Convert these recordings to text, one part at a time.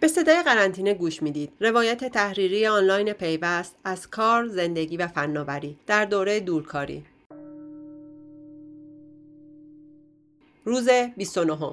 به صدای قرنطینه گوش می‌دید. روایت تحریری آنلاین پیوست از کار، زندگی و فناوری در دوره دورکاری. روز 29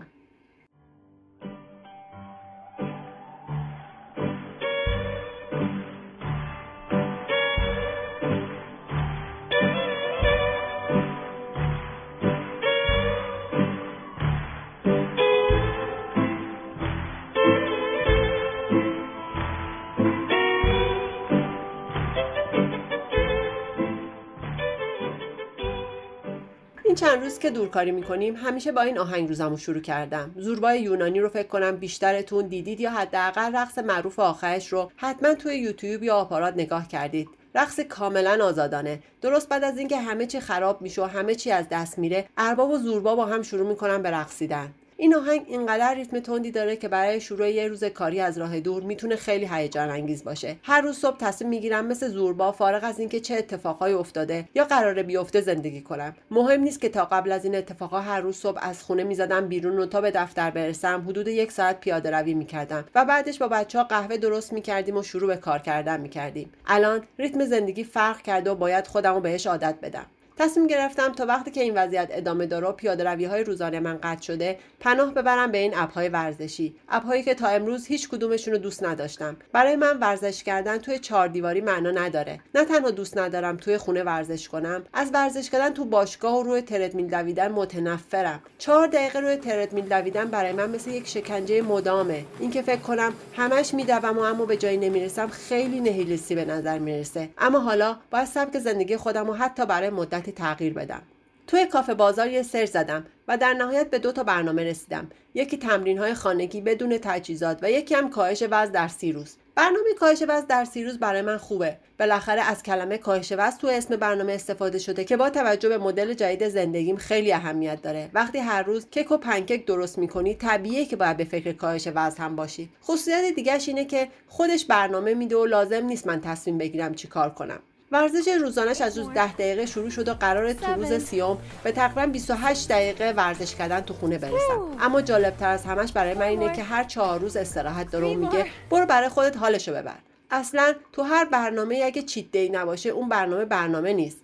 این چند روز که دورکاری می‌کنیم همیشه با این آهنگ روزمو شروع کردم. زوربای یونانی رو فکر کنم بیشترتون دیدید یا حداقل رقص معروف آخرش رو حتما توی یوتیوب یا آپارات نگاه کردید. رقص کاملا آزادانه. درست بعد از اینکه همه چی خراب میشه و همه چی از دست میره ارباب و زوربا با هم شروع می‌کنن به رقصیدن. این آهنگ اینقدر ریتم تندی داره که برای شروع یه روز کاری از راه دور می‌تونه خیلی هیجان انگیز باشه. هر روز صبح تصمیم می‌گیرم مثل زوربا فارغ از اینکه چه اتفاقهایی افتاده یا قراره بیفته زندگی کنم. مهم نیست که تا قبل از این اتفاقا هر روز صبح از خونه می‌زدم بیرون و تا به دفتر برسم حدود یک ساعت پیاده روی می‌کردم و بعدش با بچه ها قهوه درست می‌کردیم و شروع به کار کردن می‌کردیم. الان ریتم زندگی فرق کرده و باید خودم رو بهش عادت بدم. تصمیم گرفتم تا وقتی که این وضعیت ادامه داره و پیاده روی های روزانه من قطع شده پناه ببرم به این اپ های ورزشی. اپ هایی که تا امروز هیچ کدومشون رو دوست نداشتم. برای من ورزش کردن توی چهار دیواری معنا نداره. نه تنها دوست ندارم توی خونه ورزش کنم از ورزش کردن تو باشگاه و روی تردمیل دویدن متنفرم. چهار دقیقه روی تردمیل دویدن برای من مثل یک شکنجه مدامه. اینکه فکر کنم همش میدوم و اما به جایی نمی‌رسم خیلی نهیلیستی به نظر می‌رسه. اما حالا باید سبک زندگی خودم و حتی برای مدت تغییر بدم. توی کافه بازار یه سر زدم و در نهایت به دو تا برنامه رسیدم. یکی تمرین های خانگی بدون تجهیزات و یکی هم کاهش وزن در سی روز. برنامه کاهش وزن در سی روز برای من خوبه. بالاخره از کلمه کاهش وزن تو اسم برنامه استفاده شده که با توجه به مدل جدید زندگیم خیلی اهمیت داره. وقتی هر روز کیک و پنکیک درست می‌کنی طبیعیه که باید به فکر کاهش وزن هم باشی. خصوصیت دیگهش اینه که خودش برنامه میده و لازم نیست من تصمیم بگیرم چی کار کنم. ورزش روزانش از روز ده دقیقه شروع شد و قرار تو روز سیوم به تقریبا 28 دقیقه ورزش کردن تو خونه برسم. اما جالبتر از همش برای من اینه که هر چهار روز استراحت داره و میگه برو برای خودت حالشو ببر. اصلا تو هر برنامه اگه چیت دی نباشه اون برنامه برنامه نیست.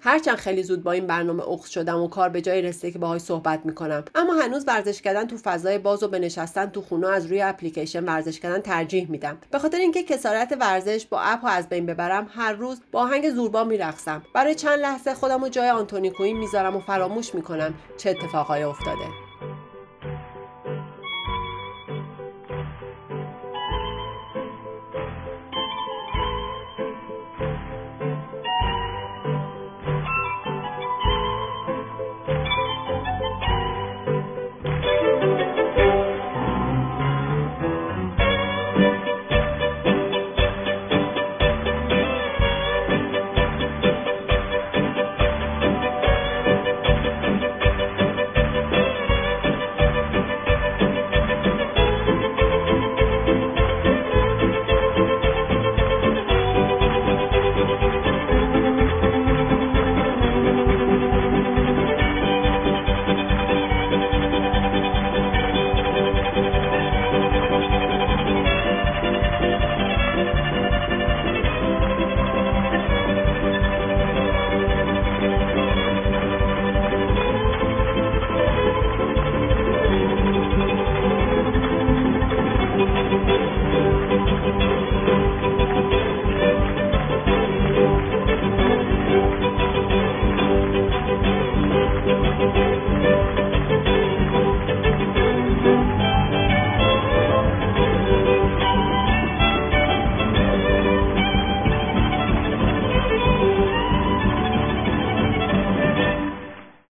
هرچند خیلی زود با این برنامه اخت شدم و کار به جای رسیده که باهاش صحبت می‌کنم. اما هنوز ورزش کردن تو فضای باز و به نشستن تو خونه از روی اپلیکیشن ورزش کردن ترجیح میدم. به خاطر اینکه کسارت ورزش با اپ ها از بین ببرم هر روز با آهنگ زوربا میرقصم. برای چند لحظه خودم و جای آنتونی کوین می‌ذارم و فراموش می‌کنم چه اتفاقهایی افتاده.